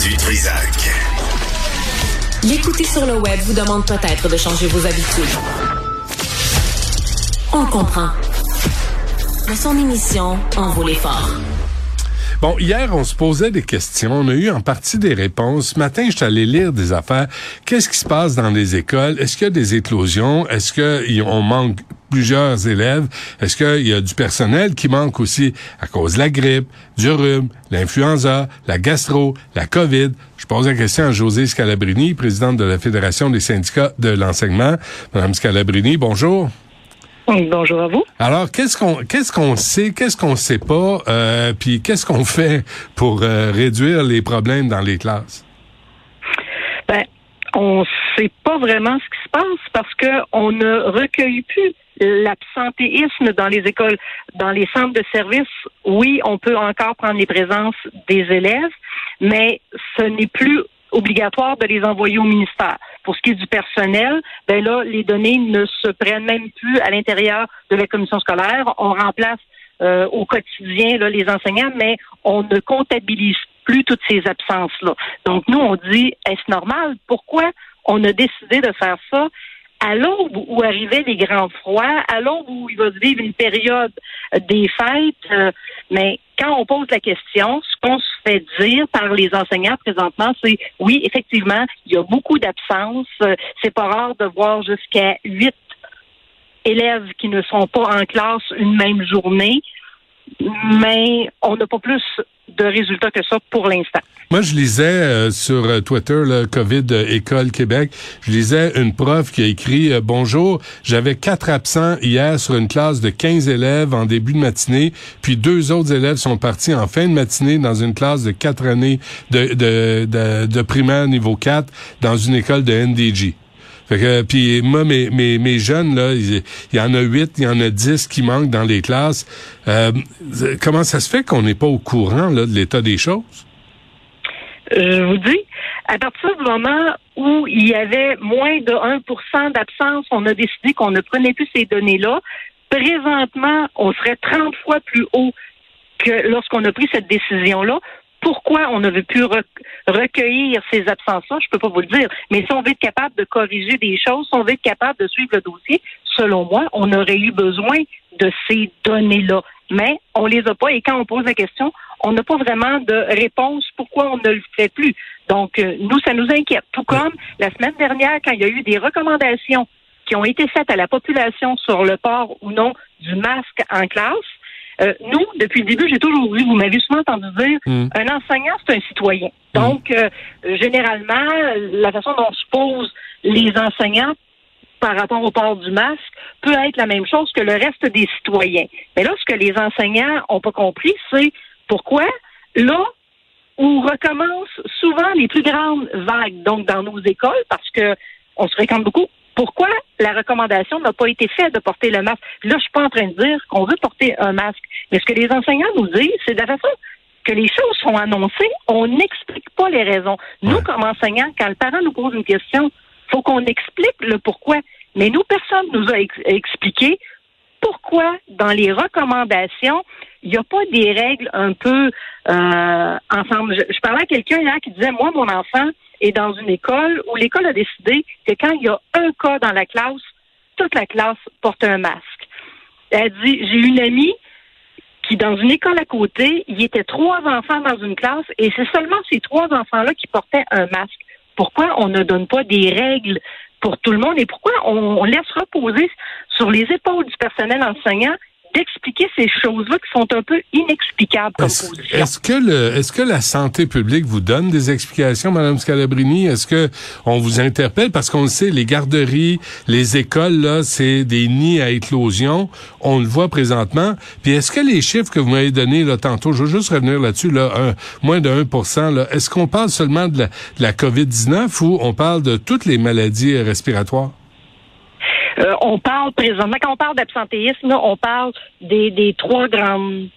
Du Trisac. L'écouter sur le web vous demande peut-être de changer vos habitudes. On comprend. Mais son émission en vaut l'effort. Bon, hier, on se posait des questions. On a eu en partie des réponses. Ce matin, je suis allé lire des affaires. Qu'est-ce qui se passe dans les écoles? Est-ce qu'il y a des éclosions? Est-ce qu'on manque plusieurs élèves? Est-ce qu'il y a du personnel qui manque aussi à cause de la grippe, du rhume, l'influenza, la gastro, la COVID? Je pose la question à José Scalabrini, présidente de la Fédération des syndicats de l'enseignement. Madame Scalabrini, bonjour. Bonjour à vous. Alors, qu'est-ce qu'on qu'est-ce qu'on sait, qu'est-ce qu'on sait pas, euh, puis qu'est-ce qu'on fait pour euh, réduire les problèmes dans les classes? Ben, on sait pas vraiment ce qui se passe parce que on ne recueille plus l'absentéisme dans les écoles, dans les centres de services. Oui, on peut encore prendre les présences des élèves, mais ce n'est plus obligatoire de les envoyer au ministère. Pour ce qui est du personnel, ben là, les données ne se prennent même plus à l'intérieur de la commission scolaire. On remplace euh, au quotidien là, les enseignants, mais on ne comptabilise plus toutes ces absences-là. Donc, nous, on dit, est-ce normal? Pourquoi on a décidé de faire ça? À l'aube où arrivaient les grands froids, à l'aube où il va se vivre une période des fêtes, euh, mais quand on pose la question, ce qu'on se fait dire par les enseignants présentement, c'est oui, effectivement, il y a beaucoup d'absences. Euh, c'est pas rare de voir jusqu'à huit élèves qui ne sont pas en classe une même journée, mais on n'a pas plus de résultats que ça pour l'instant. Moi, je lisais euh, sur euh, Twitter, le COVID euh, École Québec, je lisais une prof qui a écrit Bonjour, j'avais quatre absents hier sur une classe de 15 élèves en début de matinée, puis deux autres élèves sont partis en fin de matinée dans une classe de quatre années de, de, de, de primaire niveau 4 dans une école de NDG. Que, puis moi, mes, mes, mes jeunes, là, il, y en a huit, il y en a dix qui manquent dans les classes. Euh, comment ça se fait qu'on n'est pas au courant là, de l'état des choses? Je vous dis, à partir du moment où il y avait moins de 1% d'absence, on a décidé qu'on ne prenait plus ces données-là. Présentement, on serait 30 fois plus haut que lorsqu'on a pris cette décision-là pourquoi on ne veut plus recueillir ces absences-là, je peux pas vous le dire. Mais si on veut être capable de corriger des choses, si on veut être capable de suivre le dossier, selon moi, on aurait eu besoin de ces données-là. Mais on les a pas et quand on pose la question, on n'a pas vraiment de réponse pourquoi on ne le fait plus. Donc, euh, nous, ça nous inquiète. Tout comme la semaine dernière, quand il y a eu des recommandations qui ont été faites à la population sur le port ou non du masque en classe, euh, nous, depuis le début, j'ai toujours vu, vous m'avez souvent entendu dire, hmm. un enseignant, c'est un citoyen. Hmm. Donc, euh, généralement, la façon dont se posent les enseignants par rapport au port du masque peut être la même chose que le reste des citoyens. Mais là, ce que les enseignants ont pas compris, c'est pourquoi là où recommencent souvent les plus grandes vagues, donc dans nos écoles, parce que on se fréquente beaucoup, pourquoi la recommandation n'a pas été faite de porter le masque? Là, je suis pas en train de dire qu'on veut porter un masque. Mais ce que les enseignants nous disent, c'est de la façon que les choses sont annoncées, on n'explique pas les raisons. Nous, comme enseignants, quand le parent nous pose une question, faut qu'on explique le pourquoi. Mais nous, personne nous a expliqué pourquoi dans les recommandations, il n'y a pas des règles un peu euh, ensemble. Je, je, parlais à quelqu'un hier qui disait, moi, mon enfant, et dans une école où l'école a décidé que quand il y a un cas dans la classe, toute la classe porte un masque. Elle dit, j'ai une amie qui, dans une école à côté, il y était trois enfants dans une classe et c'est seulement ces trois enfants-là qui portaient un masque. Pourquoi on ne donne pas des règles pour tout le monde et pourquoi on laisse reposer sur les épaules du personnel enseignant d'expliquer ces choses-là qui sont un peu inexplicables comme est position. Est-ce que le, est-ce que la santé publique vous donne des explications, Madame Scalabrini? Est-ce que on vous interpelle? Parce qu'on le sait, les garderies, les écoles là, c'est des nids à éclosion. On le voit présentement. Puis est-ce que les chiffres que vous m'avez donnés là tantôt, je veux juste revenir là-dessus là, un, moins de 1 là, est-ce qu'on parle seulement de la, de la COVID-19 ou on parle de toutes les maladies respiratoires? Euh, on parle présentement, quand on parle d'absentéisme, on parle des, des trois grandes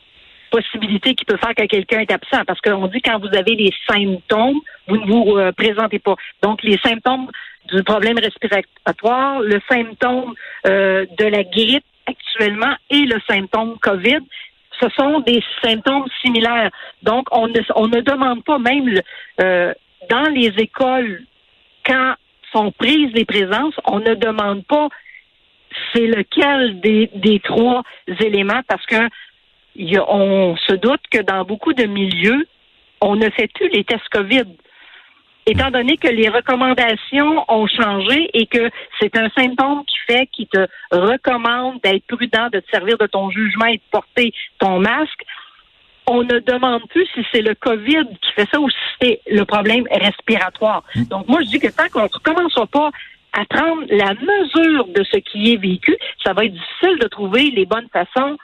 possibilités qui peuvent faire que quelqu'un est absent. Parce qu'on dit quand vous avez les symptômes, vous ne vous euh, présentez pas. Donc, les symptômes du problème respiratoire, le symptôme euh, de la grippe actuellement et le symptôme COVID ce sont des symptômes similaires. Donc, on ne, on ne demande pas même euh, dans les écoles, quand sont prises les présences, on ne demande pas c'est lequel des, des trois éléments? Parce que y a, on se doute que dans beaucoup de milieux, on ne fait plus les tests COVID. Étant donné que les recommandations ont changé et que c'est un symptôme qui fait qui te recommande d'être prudent, de te servir de ton jugement et de porter ton masque, on ne demande plus si c'est le COVID qui fait ça ou si c'est le problème respiratoire. Mm. Donc moi, je dis que tant qu'on ne commencera pas à prendre la mesure de ce qui est vécu, ça va être difficile de trouver les bonnes façons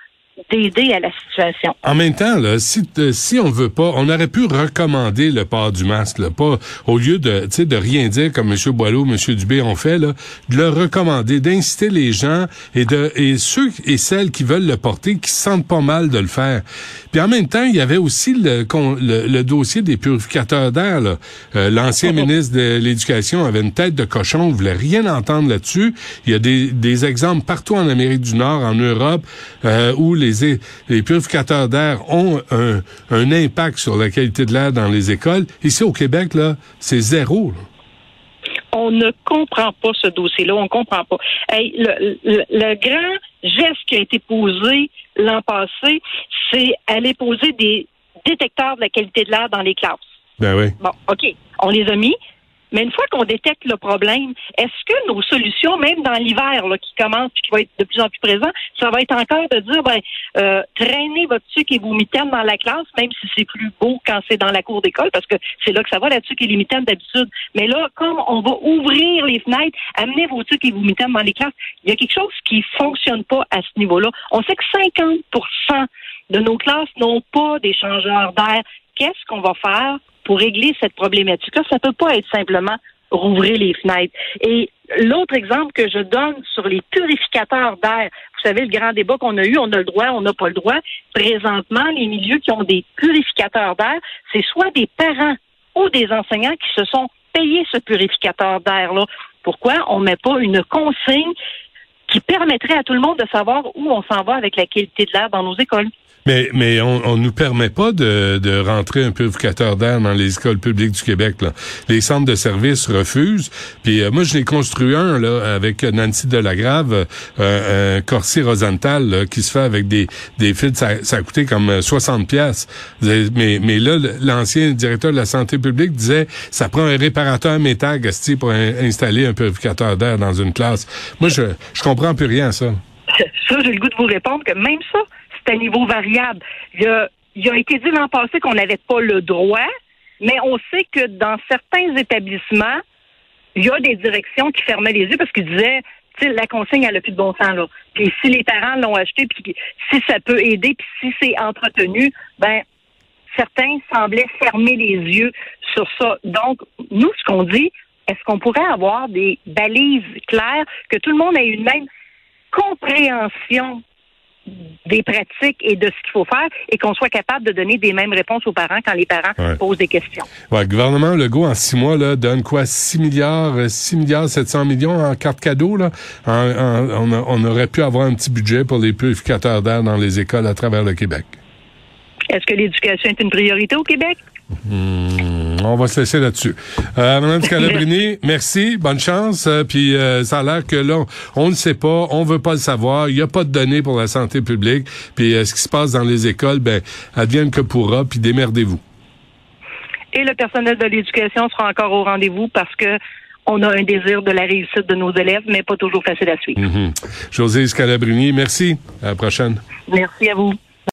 d'aider à la situation. En même temps, là, si, euh, si on veut pas, on aurait pu recommander le port du masque, là, pas au lieu de, de rien dire comme M. Boileau, M. Dubé ont fait, là, de le recommander, d'inciter les gens et de et ceux et celles qui veulent le porter, qui se sentent pas mal de le faire. Puis en même temps, il y avait aussi le, le, dossier des purificateurs d'air. Euh, L'ancien ministre de l'Éducation avait une tête de cochon, on voulait rien entendre là-dessus. Il y a des, des exemples partout en Amérique du Nord, en Europe, euh, où les, les purificateurs d'air ont un, un, impact sur la qualité de l'air dans les écoles. Ici au Québec, là, c'est zéro. On ne comprend pas ce dossier-là, on ne comprend pas. le, le, grand geste qui a été posé l'an passé, c'est aller poser des détecteurs de la qualité de l'air dans les classes. Ben oui. Bon, OK, on les a mis, mais une fois qu'on détecte le problème, est-ce que nos solutions, même dans l'hiver qui commence et qui va être de plus en plus présent, ça va être encore de dire ben euh, traînez votre sucre et vos mitaines dans la classe, même si c'est plus beau quand c'est dans la cour d'école, parce que c'est là que ça va, la sucre et les mitaines d'habitude. Mais là, comme on va ouvrir les fenêtres, amener vos sucres et vos mitaines dans les classes, il y a quelque chose qui fonctionne pas à ce niveau-là. On sait que 50% de nos classes n'ont pas des changeurs d'air. Qu'est-ce qu'on va faire pour régler cette problématique-là, ça peut pas être simplement rouvrir les fenêtres. Et l'autre exemple que je donne sur les purificateurs d'air, vous savez, le grand débat qu'on a eu, on a le droit, on n'a pas le droit. Présentement, les milieux qui ont des purificateurs d'air, c'est soit des parents ou des enseignants qui se sont payés ce purificateur d'air-là. Pourquoi? On ne met pas une consigne qui permettrait à tout le monde de savoir où on s'en va avec la qualité de l'air dans nos écoles? Mais, mais on, on nous permet pas de, de rentrer un purificateur d'air dans les écoles publiques du Québec. Là. Les centres de services refusent. Puis euh, moi, je l'ai construit un là avec Nancy Delagrave, euh, un Corsi Rosenthal qui se fait avec des, des fils. Ça, ça a coûté comme 60 euh, pièces. Mais, mais là, l'ancien directeur de la santé publique disait, ça prend un réparateur métal pour installer un purificateur d'air dans une classe. Moi, je, je comprends plus rien ça. Ça, j'ai le goût de vous répondre que même ça, c'est à niveau variable. Il a, il a été dit l'an passé qu'on n'avait pas le droit, mais on sait que dans certains établissements, il y a des directions qui fermaient les yeux parce qu'ils disaient la consigne, elle n'a plus de bon sens, là. Puis si les parents l'ont acheté, puis si ça peut aider, puis si c'est entretenu, ben certains semblaient fermer les yeux sur ça. Donc, nous, ce qu'on dit, est-ce qu'on pourrait avoir des balises claires, que tout le monde ait une même compréhension des pratiques et de ce qu'il faut faire et qu'on soit capable de donner des mêmes réponses aux parents quand les parents posent des questions? Ouais, le gouvernement Legault, en six mois, là, donne quoi? 6 milliards, 6 milliards 700 millions en cartes cadeaux, là? on, aurait pu avoir un petit budget pour les purificateurs d'air dans les écoles à travers le Québec. Est-ce que l'éducation est une priorité au Québec? Hmm, on va se laisser là-dessus. Euh, Madame Scalabrini, merci, bonne chance. Euh, puis euh, ça a l'air que là, on ne sait pas, on veut pas le savoir. Il n'y a pas de données pour la santé publique. Puis euh, ce qui se passe dans les écoles, ben, advienne que pourra. Puis démerdez-vous. Et le personnel de l'éducation sera encore au rendez-vous parce que on a un désir de la réussite de nos élèves, mais pas toujours facile à suivre. Mm-hmm. José Scalabrini, merci. À la prochaine. Merci à vous.